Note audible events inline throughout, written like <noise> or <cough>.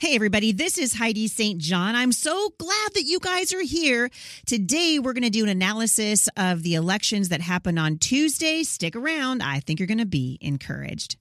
Hey, everybody, this is Heidi St. John. I'm so glad that you guys are here. Today, we're going to do an analysis of the elections that happened on Tuesday. Stick around. I think you're going to be encouraged.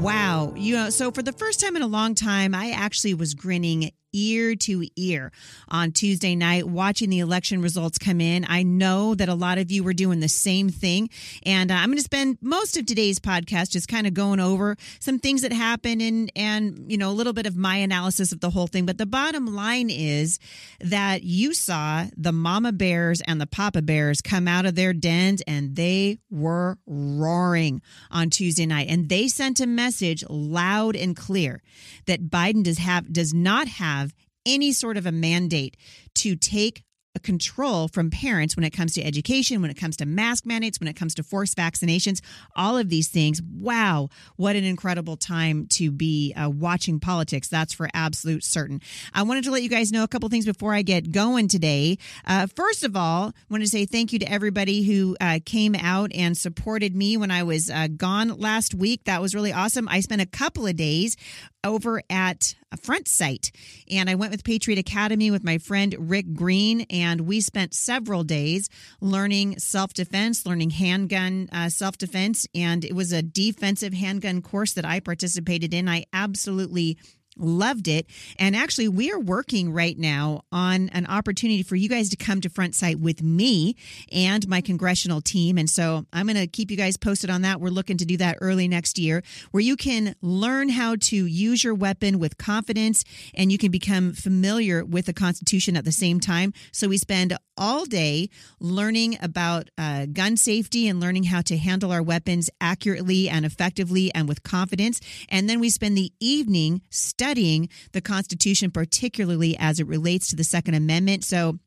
Wow. You know, so for the first time in a long time, I actually was grinning ear to ear on Tuesday night watching the election results come in. I know that a lot of you were doing the same thing. And uh, I'm going to spend most of today's podcast just kind of going over some things that happened and, and, you know, a little bit of my analysis of the whole thing. But the bottom line is that you saw the mama bears and the papa bears come out of their dens and they were roaring on Tuesday night. And they sent a message loud and clear that Biden does have, does not have any sort of a mandate to take a control from parents when it comes to education, when it comes to mask mandates, when it comes to forced vaccinations, all of these things. Wow, what an incredible time to be uh, watching politics. That's for absolute certain. I wanted to let you guys know a couple things before I get going today. Uh, first of all, I want to say thank you to everybody who uh, came out and supported me when I was uh, gone last week. That was really awesome. I spent a couple of days over at a Front Sight and I went with Patriot Academy with my friend Rick Green and we spent several days learning self-defense, learning handgun uh, self-defense and it was a defensive handgun course that I participated in. I absolutely loved it. And actually we are working right now on an opportunity for you guys to come to Front Sight with me and my congressional team. And so i'm going to keep you guys posted on that. We're looking to do that early next year where you can learn how to use your weapon with confidence and you can become familiar with the constitution at the same time. So we spend all day learning about uh, gun safety and learning how to handle our weapons accurately and effectively and with confidence. And then we spend the evening studying the Constitution, particularly as it relates to the Second Amendment. So,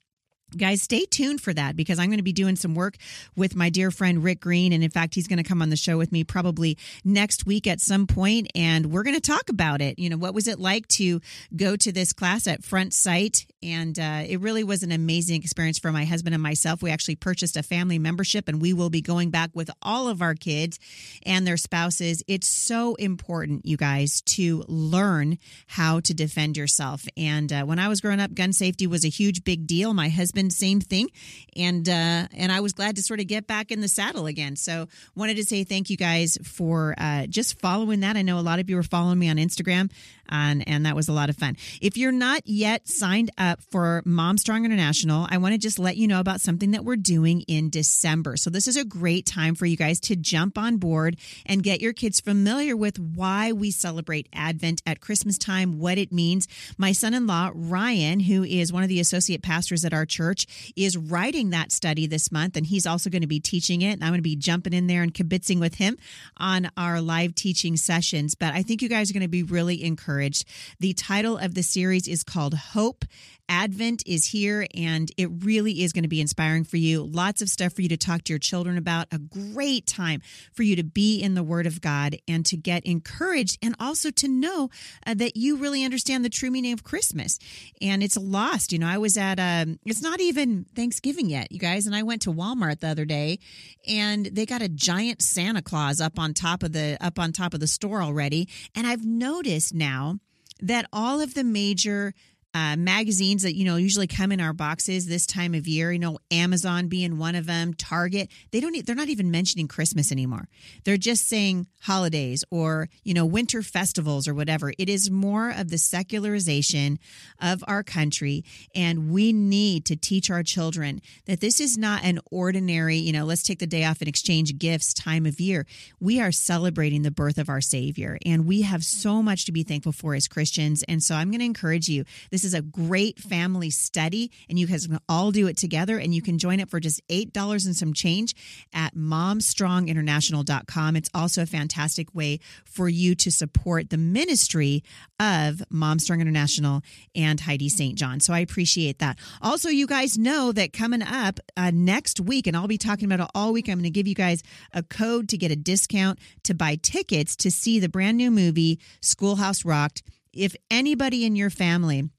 Guys, stay tuned for that because I'm going to be doing some work with my dear friend Rick Green. And in fact, he's going to come on the show with me probably next week at some point, And we're going to talk about it. You know, what was it like to go to this class at Front Sight? And uh, it really was an amazing experience for my husband and myself. We actually purchased a family membership and we will be going back with all of our kids and their spouses. It's so important, you guys, to learn how to defend yourself. And uh, when I was growing up, gun safety was a huge, big deal. My husband husband, same thing. And uh, and I was glad to sort of get back in the saddle again. So wanted to say thank you guys for uh, just following that. I know a lot of you were following me on Instagram, and and that was a lot of fun. If you're not yet signed up for Mom Strong International, I want to just let you know about something that we're doing in December. So this is a great time for you guys to jump on board and get your kids familiar with why we celebrate Advent at Christmas time, what it means. My son-in-law Ryan, who is one of the associate pastors at our church Church is writing that study this month, and he's also going to be teaching it. And I'm going to be jumping in there and kibitzing with him on our live teaching sessions. But I think you guys are going to be really encouraged. The title of the series is called Hope Advent is here and it really is going to be inspiring for you. Lots of stuff for you to talk to your children about. A great time for you to be in the Word of God and to get encouraged and also to know uh, that you really understand the true meaning of Christmas. And it's lost. You know, I was at, a, it's not even Thanksgiving yet, you guys. And I went to Walmart the other day and they got a giant Santa Claus up on top of the, up on top of the store already. And I've noticed now that all of the major uh, magazines that you know usually come in our boxes this time of year you know amazon being one of them target. They don't they're not even mentioning christmas anymore. They're just saying holidays or you know winter festivals or whatever. It is more of the secularization of our country and we need to teach our children that this is not an ordinary you know let's take the day off and exchange gifts time of year. We are celebrating the birth of our savior and we have so much to be thankful for as christians and so i'm going to encourage you. This is a great family study, and you guys can all do it together. And you can join it for just $8 and some change at momstronginternational.com. It's also a fantastic way for you to support the ministry of Mom Strong International and Heidi St. John. So I appreciate that. Also, you guys know that coming up uh, next week, and I'll be talking about it all week, I'm going to give you guys a code to get a discount to buy tickets to see the brand new movie, Schoolhouse Rocked. If anybody in your family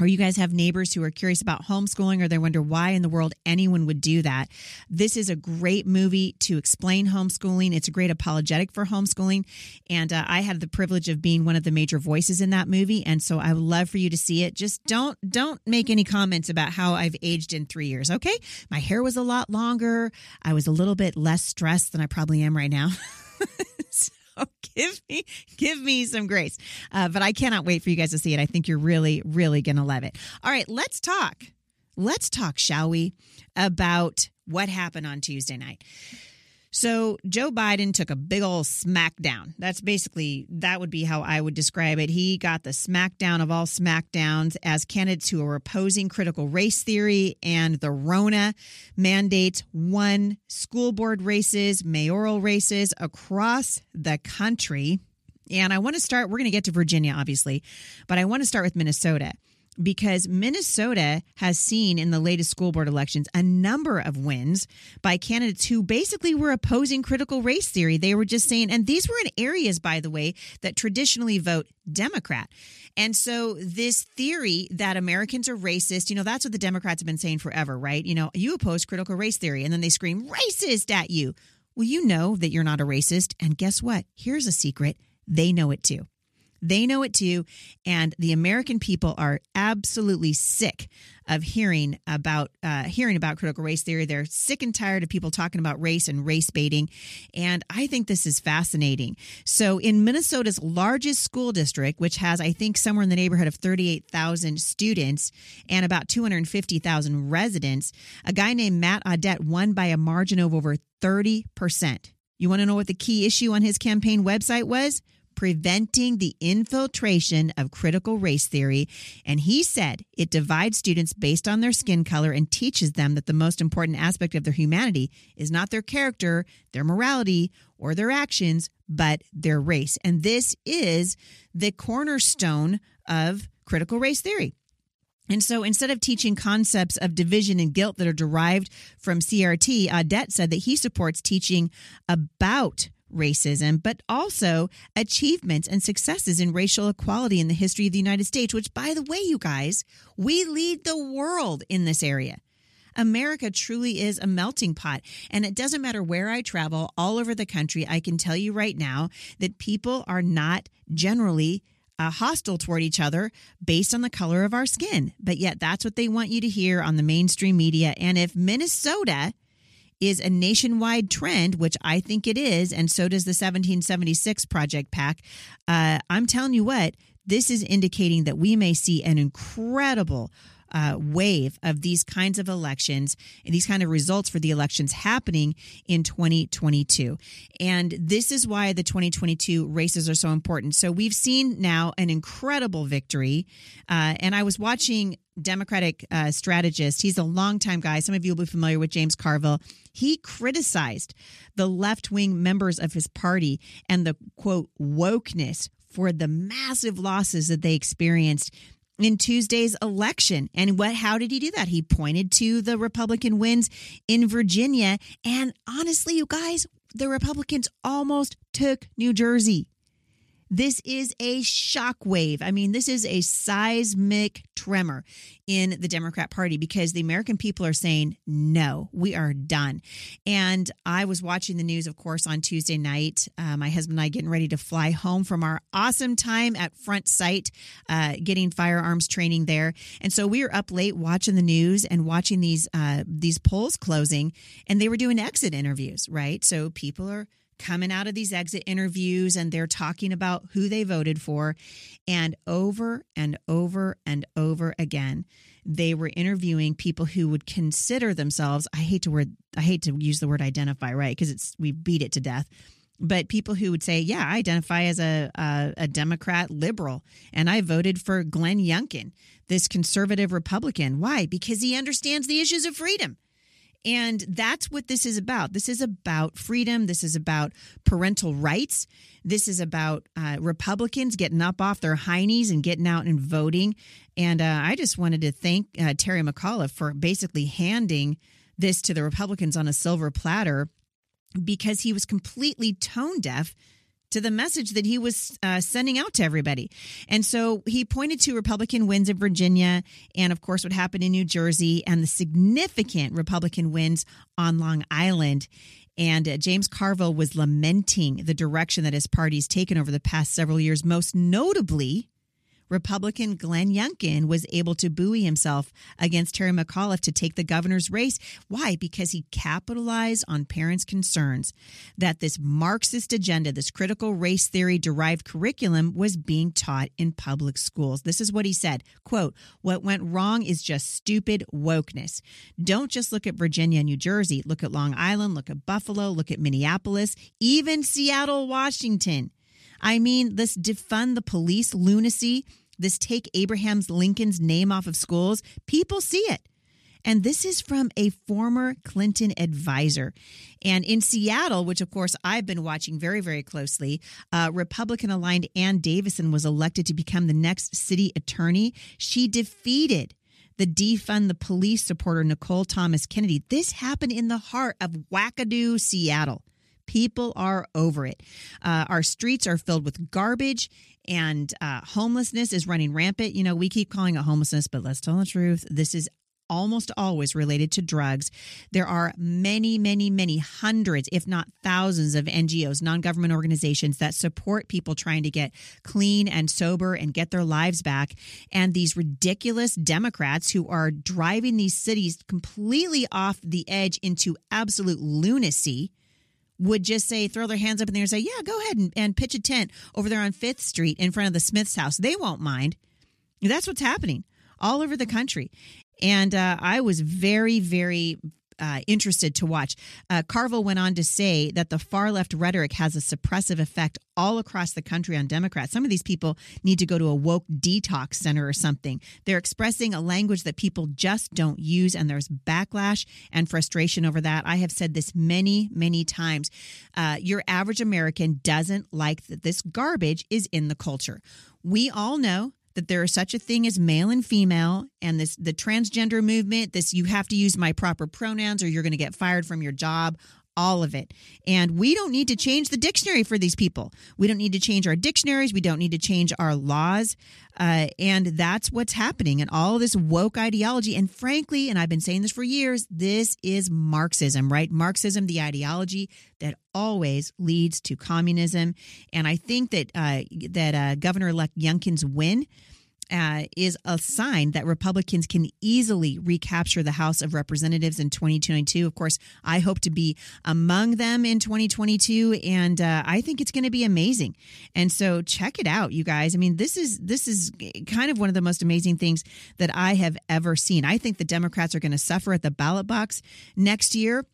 or you guys have neighbors who are curious about homeschooling or they wonder why in the world anyone would do that, this is a great movie to explain homeschooling. It's a great apologetic for homeschooling. And uh, I had the privilege of being one of the major voices in that movie. And so I would love for you to see it. Just don't, don't make any comments about how I've aged in three years. Okay. My hair was a lot longer. I was a little bit less stressed than I probably am right now. <laughs> <laughs> give me give me some grace. Uh, but I cannot wait for you guys to see it. I think you're really really going to love it. All right, let's talk. Let's talk, shall we, about what happened on Tuesday night. So Joe Biden took a big old smackdown. That's basically that would be how I would describe it. He got the smackdown of all smackdowns as candidates who are opposing critical race theory and the Rona mandates won school board races, mayoral races across the country. And I want to start, we're going to get to Virginia, obviously, but I want to start with Minnesota because Minnesota has seen in the latest school board elections a number of wins by candidates who basically were opposing critical race theory. They were just saying, and these were in areas, by the way, that traditionally vote Democrat. And so, this theory that Americans are racist, you know, that's what the Democrats have been saying forever, right? You know, you oppose critical race theory, and then they scream racist at you. Well, you know that you're not a racist. And guess what? Here's a secret they know it too. They know it too. And the American people are absolutely sick of hearing about uh, hearing about critical race theory. They're sick and tired of people talking about race and race baiting. And I think this is fascinating. So in Minnesota's largest school district, which has I think somewhere in the neighborhood of 38,000 students and about 250,000 residents, a guy named Matt Audette won by a margin of over 30%. You want to know what the key issue on his campaign website was? Preventing the infiltration of critical race theory. And he said it divides students based on their skin color and teaches them that the most important aspect of their humanity is not their character, their morality, or their actions, but their race. And this is the cornerstone of critical race theory. And so instead of teaching concepts of division and guilt that are derived from CRT, Audette said that he supports teaching about racism, but also achievements and successes in racial equality in the history of the United States, which, by the way, you guys, we lead the world in this area. America truly is a melting pot. And it doesn't matter where I travel, all over the country, I can tell you right now that people are not generally uh, hostile toward each other based on the color of our skin. But yet, that's what they want you to hear on the mainstream media. And if Minnesota is a nationwide trend, which I think it is, and so does the 1776 Project PAC. Uh, I'm telling you what, this is indicating that we may see an incredible uh, wave of these kinds of elections and these kind of results for the elections happening in 2022. And this is why the 2022 races are so important. So we've seen now an incredible victory. Uh, and I was watching Democratic uh, strategist. He's a longtime guy. Some of you will be familiar with James Carville. He criticized the left wing members of his party and the quote wokeness for the massive losses that they experienced in Tuesday's election. And what how did he do that? He pointed to the Republican wins in Virginia and honestly you guys, the Republicans almost took New Jersey. This is a shockwave. I mean, this is a seismic tremor in the Democrat Party because the American people are saying, no, we are done. And I was watching the news, of course, on Tuesday night. Uh, my husband and I getting ready to fly home from our awesome time at Front Sight, uh, getting firearms training there. And so we were up late watching the news and watching these uh, these polls closing, and they were doing exit interviews, right? So people are coming out of these exit interviews and they're talking about who they voted for. And over and over and over again, they were interviewing people who would consider themselves, I hate to word I hate to use the word identify, right? Because it's we beat it to death. But people who would say, "Yeah, I identify as a, a, a Democrat liberal, and I voted for Glenn Youngkin, this conservative Republican. Why? Because he understands the issues of freedom. And that's what this is about. This is about freedom. This is about parental rights. This is about uh, Republicans getting up off their high knees and getting out and voting. And uh, I just wanted to thank uh, Terry McAuliffe for basically handing this to the Republicans on a silver platter because he was completely tone deaf to the message that he was uh, sending out to everybody. And so he pointed to Republican wins in Virginia and, of course, what happened in New Jersey and the significant Republican wins on Long Island. And uh, James Carville was lamenting the direction that his party's taken over the past several years, most notably Republican Glenn Youngkin was able to buoy himself against Terry McAuliffe to take the governor's race. Why? Because he capitalized on parents' concerns that this Marxist agenda, this critical race theory derived curriculum was being taught in public schools. This is what he said, quote, what went wrong is just stupid wokeness. Don't just look at Virginia and New Jersey. Look at Long Island, look at Buffalo, look at Minneapolis, even Seattle, Washington. I mean, this defund the police lunacy, this take Abraham's Lincoln's name off of schools, people see it. And this is from a former Clinton advisor. And in Seattle, which of course I've been watching very, very closely, uh, Republican aligned Ann Davison was elected to become the next city attorney. She defeated the defund the police supporter Nicole Thomas Kennedy. This happened in the heart of wackadoo Seattle. People are over it. Uh, our streets are filled with garbage and uh, homelessness is running rampant. You know, we keep calling it homelessness, but let's tell the truth. This is almost always related to drugs. There are many, many, many hundreds, if not thousands, of NGOs, non government organizations that support people trying to get clean and sober and get their lives back. And these ridiculous Democrats who are driving these cities completely off the edge into absolute lunacy would just say, throw their hands up in the air and say, yeah, go ahead and, and pitch a tent over there on Fifth Street in front of the Smith's house. They won't mind. That's what's happening all over the country. And uh, I was very, very uh, interested to watch. Uh, Carville went on to say that the far left rhetoric has a suppressive effect all across the country on Democrats. Some of these people need to go to a woke detox center or something. They're expressing a language that people just don't use, and there's backlash and frustration over that. I have said this many, many times. Uh, your average American doesn't like that this garbage is in the culture. We all know that there is such a thing as male and female and this the transgender movement this you have to use my proper pronouns or you're going to get fired from your job all of it. And we don't need to change the dictionary for these people. We don't need to change our dictionaries. We don't need to change our laws. Uh, and that's what's happening. And all this woke ideology. And frankly, and I've been saying this for years, this is Marxism, right? Marxism, the ideology that always leads to communism. And I think that uh, that uh, Governor elect Youngkin's win uh, is a sign that Republicans can easily recapture the House of Representatives in 2022. Of course, I hope to be among them in 2022, and uh, I think it's going to be amazing. And so, check it out, you guys. I mean, this is this is kind of one of the most amazing things that I have ever seen. I think the Democrats are going to suffer at the ballot box next year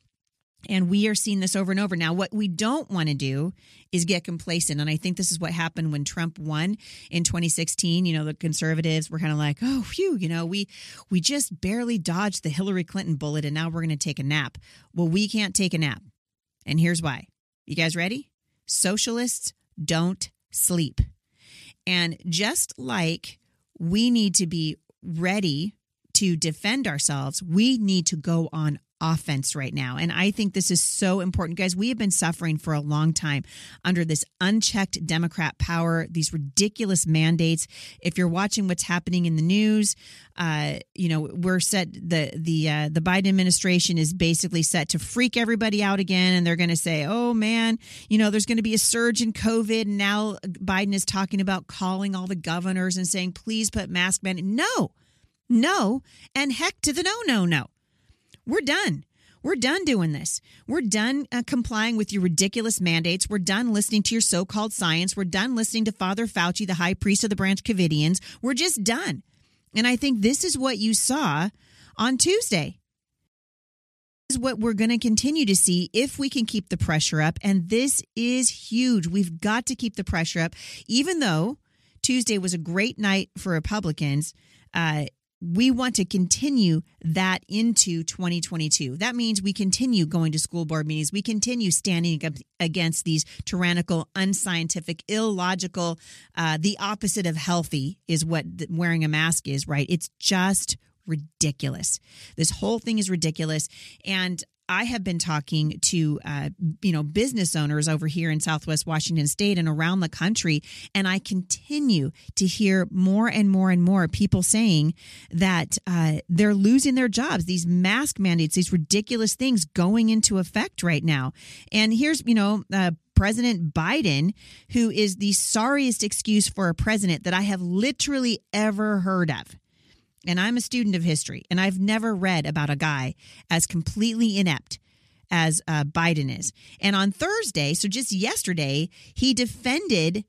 and we are seeing this over and over. Now, what we don't want to do is get complacent. And I think this is what happened when Trump won in 2016. You know, the conservatives were kind of like, oh, phew, you know, we we just barely dodged the Hillary Clinton bullet and now we're going to take a nap. Well, we can't take a nap. And here's why. You guys ready? Socialists don't sleep. And just like we need to be ready to defend ourselves, we need to go on offense right now. And I think this is so important. Guys, we have been suffering for a long time under this unchecked Democrat power, these ridiculous mandates. If you're watching what's happening in the news, uh, you know, we're set the the uh, the Biden administration is basically set to freak everybody out again and they're going to say, "Oh man, you know, there's going to be a surge in COVID." And now Biden is talking about calling all the governors and saying, "Please put mask mandate." No. No, and heck to the no, no, no. We're done. We're done doing this. We're done uh, complying with your ridiculous mandates. We're done listening to your so called science. We're done listening to Father Fauci, the high priest of the Branch Covidians. We're just done. And I think this is what you saw on Tuesday. This is what we're going to continue to see if we can keep the pressure up. And this is huge. We've got to keep the pressure up, even though Tuesday was a great night for Republicans. Uh, we want to continue that into 2022. That means we continue going to school board meetings. We continue standing up against these tyrannical, unscientific, illogical, uh, the opposite of healthy is what wearing a mask is, right? It's just ridiculous. This whole thing is ridiculous. And I have been talking to, uh, you know, business owners over here in Southwest Washington State and around the country, and I continue to hear more and more and more people saying that uh, they're losing their jobs. These mask mandates, these ridiculous things going into effect right now. And here's, you know, uh, President Biden, who is the sorriest excuse for a president that I have literally ever heard of and I'm a student of history, and I've never read about a guy as completely inept as uh, Biden is. And on Thursday, so just yesterday, he defended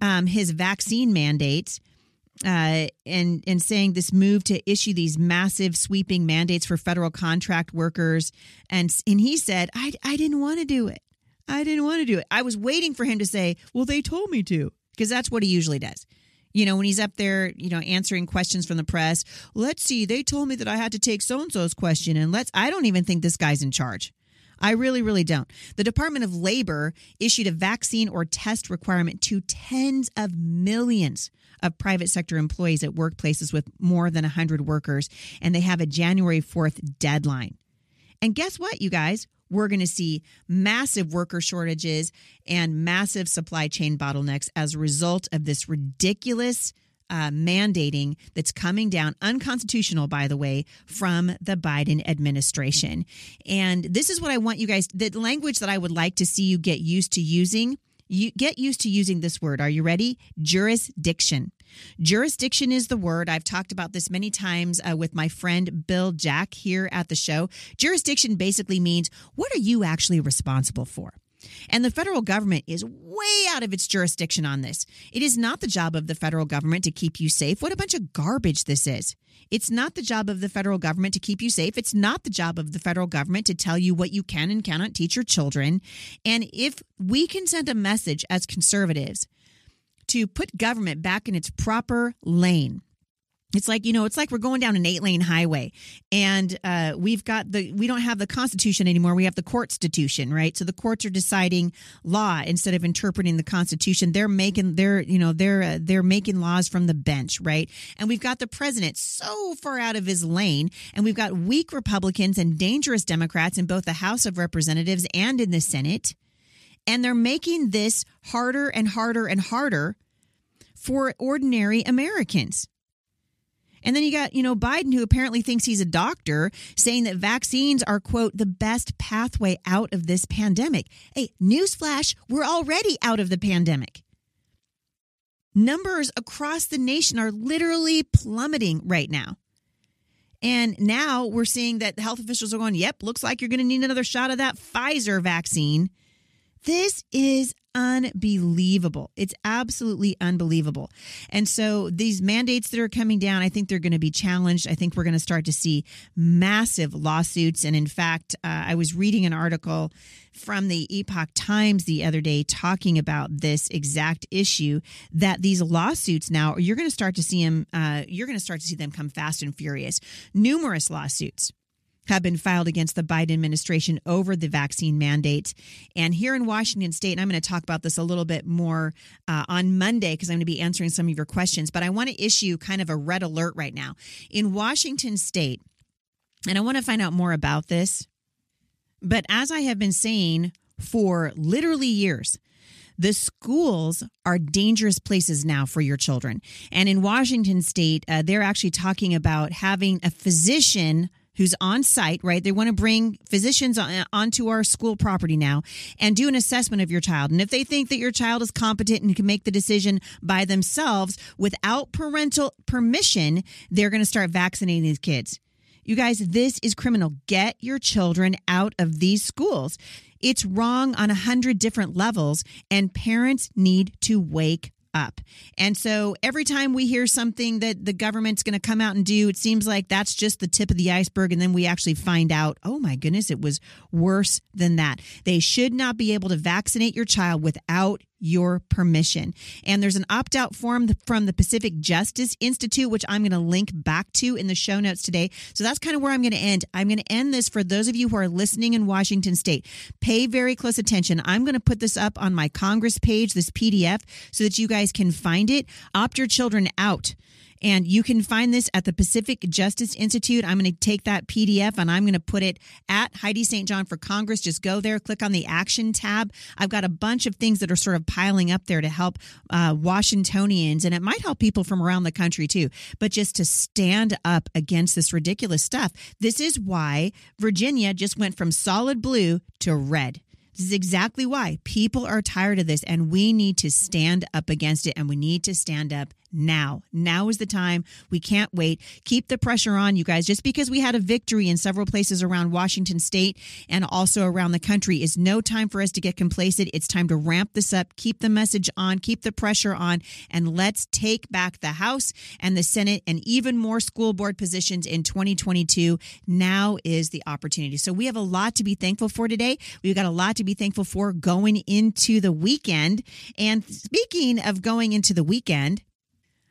um, his vaccine mandates. Uh, and and saying this move to issue these massive sweeping mandates for federal contract workers, and and he said, I I didn't want to do it. I didn't want to do it. I was waiting for him to say, well, they told me to, because that's what he usually does you know, when he's up there, you know, answering questions from the press. Let's see, they told me that I had to take so and so's question, and let's, I don't even think this guy's in charge. I really, really don't. The Department of Labor issued a vaccine or test requirement to tens of millions of private sector employees at workplaces with more than 100 workers, and they have a January 4th deadline. And guess what, you guys? we're going to see massive worker shortages and massive supply chain bottlenecks as a result of this ridiculous uh, mandating that's coming down, unconstitutional, by the way, from the Biden administration. And this is what I want you guys, the language that I would like to see you get used to using. You get used to using this word. Are you ready? Jurisdiction. Jurisdiction is the word. I've talked about this many times uh, with my friend Bill Jack here at the show. Jurisdiction basically means what are you actually responsible for? And the federal government is way out of its jurisdiction on this. It is not the job of the federal government to keep you safe. What a bunch of garbage this is. It's not the job of the federal government to keep you safe. It's not the job of the federal government to tell you what you can and cannot teach your children. And if we can send a message as conservatives to put government back in its proper lane. It's like, you know, it's like we're going down an eight lane highway and uh, we've got the, we don't have the Constitution anymore. We have the courtstitution, right? So the courts are deciding law instead of interpreting the Constitution. They're making, they're, you know, they're, uh, they're making laws from the bench, right? And we've got the president so far out of his lane and we've got weak Republicans and dangerous Democrats in both the House of Representatives and in the Senate and they're making this harder and harder and harder for ordinary Americans. And then you got, you know, Biden, who apparently thinks he's a doctor, saying that vaccines are, quote, the best pathway out of this pandemic. Hey, newsflash, we're already out of the pandemic. Numbers across the nation are literally plummeting right now. And now we're seeing that health officials are going, yep, looks like you're going to need another shot of that Pfizer vaccine this is unbelievable. It's absolutely unbelievable. And so these mandates that are coming down, I think they're going to be challenged. I think we're going to start to see massive lawsuits. And in fact, uh, I was reading an article from the Epoch Times the other day talking about this exact issue that these lawsuits now you're going to start to see them uh, you're going to start to see them come fast and furious numerous lawsuits have been filed against the Biden administration over the vaccine mandate. And here in Washington state, and I'm going to talk about this a little bit more uh, on Monday because I'm going to be answering some of your questions, but I want to issue kind of a red alert right now. In Washington state, and I want to find out more about this, but as I have been saying for literally years, the schools are dangerous places now for your children. And in Washington state, uh, they're actually talking about having a physician who's on site, right? They want to bring physicians on, onto our school property now and do an assessment of your child. And if they think that your child is competent and can make the decision by themselves without parental permission, they're going to start vaccinating these kids. You guys, this is criminal. Get your children out of these schools. It's wrong on a hundred different levels, and parents need to wake up. And so every time we hear something that the government's going to come out and do, it seems like that's just the tip of the iceberg. And then we actually find out, oh my goodness, it was worse than that. They should not be able to vaccinate your child without your permission. And there's an opt out form from the Pacific Justice Institute, which I'm going to link back to in the show notes today. So that's kind of where I'm going to end. I'm going to end this for those of you who are listening in Washington State. Pay very close attention. I'm going to put this up on my Congress page, this PDF, so that you guys can find it. Opt your children out And you can find this at the Pacific Justice Institute. I'm going to take that PDF and I'm going to put it at Heidi St. John for Congress. Just go there, click on the action tab. I've got a bunch of things that are sort of piling up there to help uh, Washingtonians, and it might help people from around the country too. But just to stand up against this ridiculous stuff. This is why Virginia just went from solid blue to red. This is exactly why people are tired of this, and we need to stand up against it, and we need to stand up now. Now is the time. We can't wait. Keep the pressure on, you guys. Just because we had a victory in several places around Washington state and also around the country is no time for us to get complacent. It's time to ramp this up, keep the message on, keep the pressure on, and let's take back the House and the Senate and even more school board positions in 2022. Now is the opportunity. So we have a lot to be thankful for today. We've got a lot to be thankful for going into the weekend. And speaking of going into the weekend,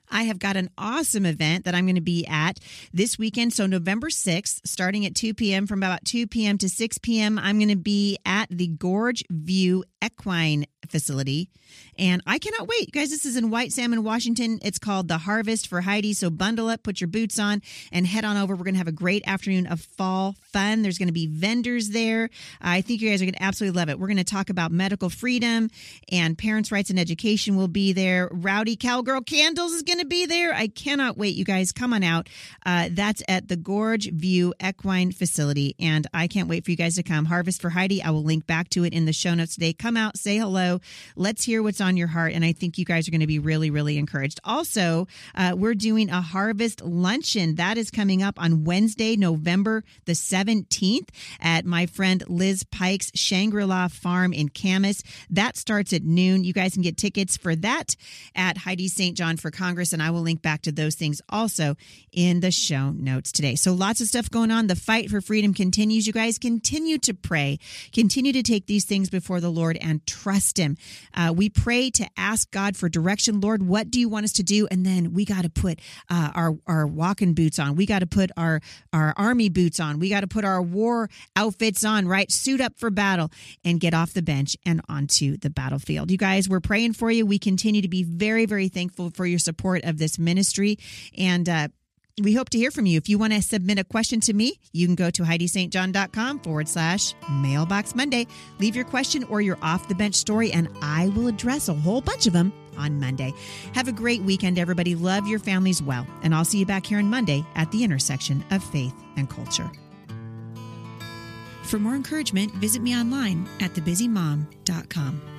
I have got an awesome event that I'm going to be at this weekend. So, November 6th, starting at 2 p.m., from about 2 p.m. to 6 p.m., I'm going to be at the Gorge View Equine facility. And I cannot wait. You guys, this is in White Salmon, Washington. It's called The Harvest for Heidi. So bundle up, put your boots on, and head on over. We're going to have a great afternoon of fall fun. There's going to be vendors there. I think you guys are going to absolutely love it. We're going to talk about medical freedom and parents' rights and education will be there. Rowdy Cowgirl Candles is going to be there. I cannot wait. You guys, come on out. Uh, that's at the Gorge View Equine Facility. And I can't wait for you guys to come. Harvest for Heidi. I will link back to it in the show notes today. Come out, say hello Let's hear what's on your heart. And I think you guys are going to be really, really encouraged. Also, uh, we're doing a harvest luncheon that is coming up on Wednesday, November the 17th at my friend Liz Pike's Shangri La Farm in Camas. That starts at noon. You guys can get tickets for that at Heidi St. John for Congress. And I will link back to those things also in the show notes today. So lots of stuff going on. The fight for freedom continues. You guys continue to pray, continue to take these things before the Lord and trust Him Uh, we pray to ask God for direction. Lord, what do you want us to do? And then we got to put uh, our our walking boots on. We got to put our our army boots on. We got to put our war outfits on. Right, suit up for battle and get off the bench and onto the battlefield. You guys, we're praying for you. We continue to be very very thankful for your support of this ministry and. Uh, we hope to hear from you. If you want to submit a question to me, you can go to HeidiSt.John.com forward slash mailbox Monday. Leave your question or your off the bench story, and I will address a whole bunch of them on Monday. Have a great weekend, everybody. Love your families well. And I'll see you back here on Monday at the intersection of faith and culture. For more encouragement, visit me online at thebusymom.com.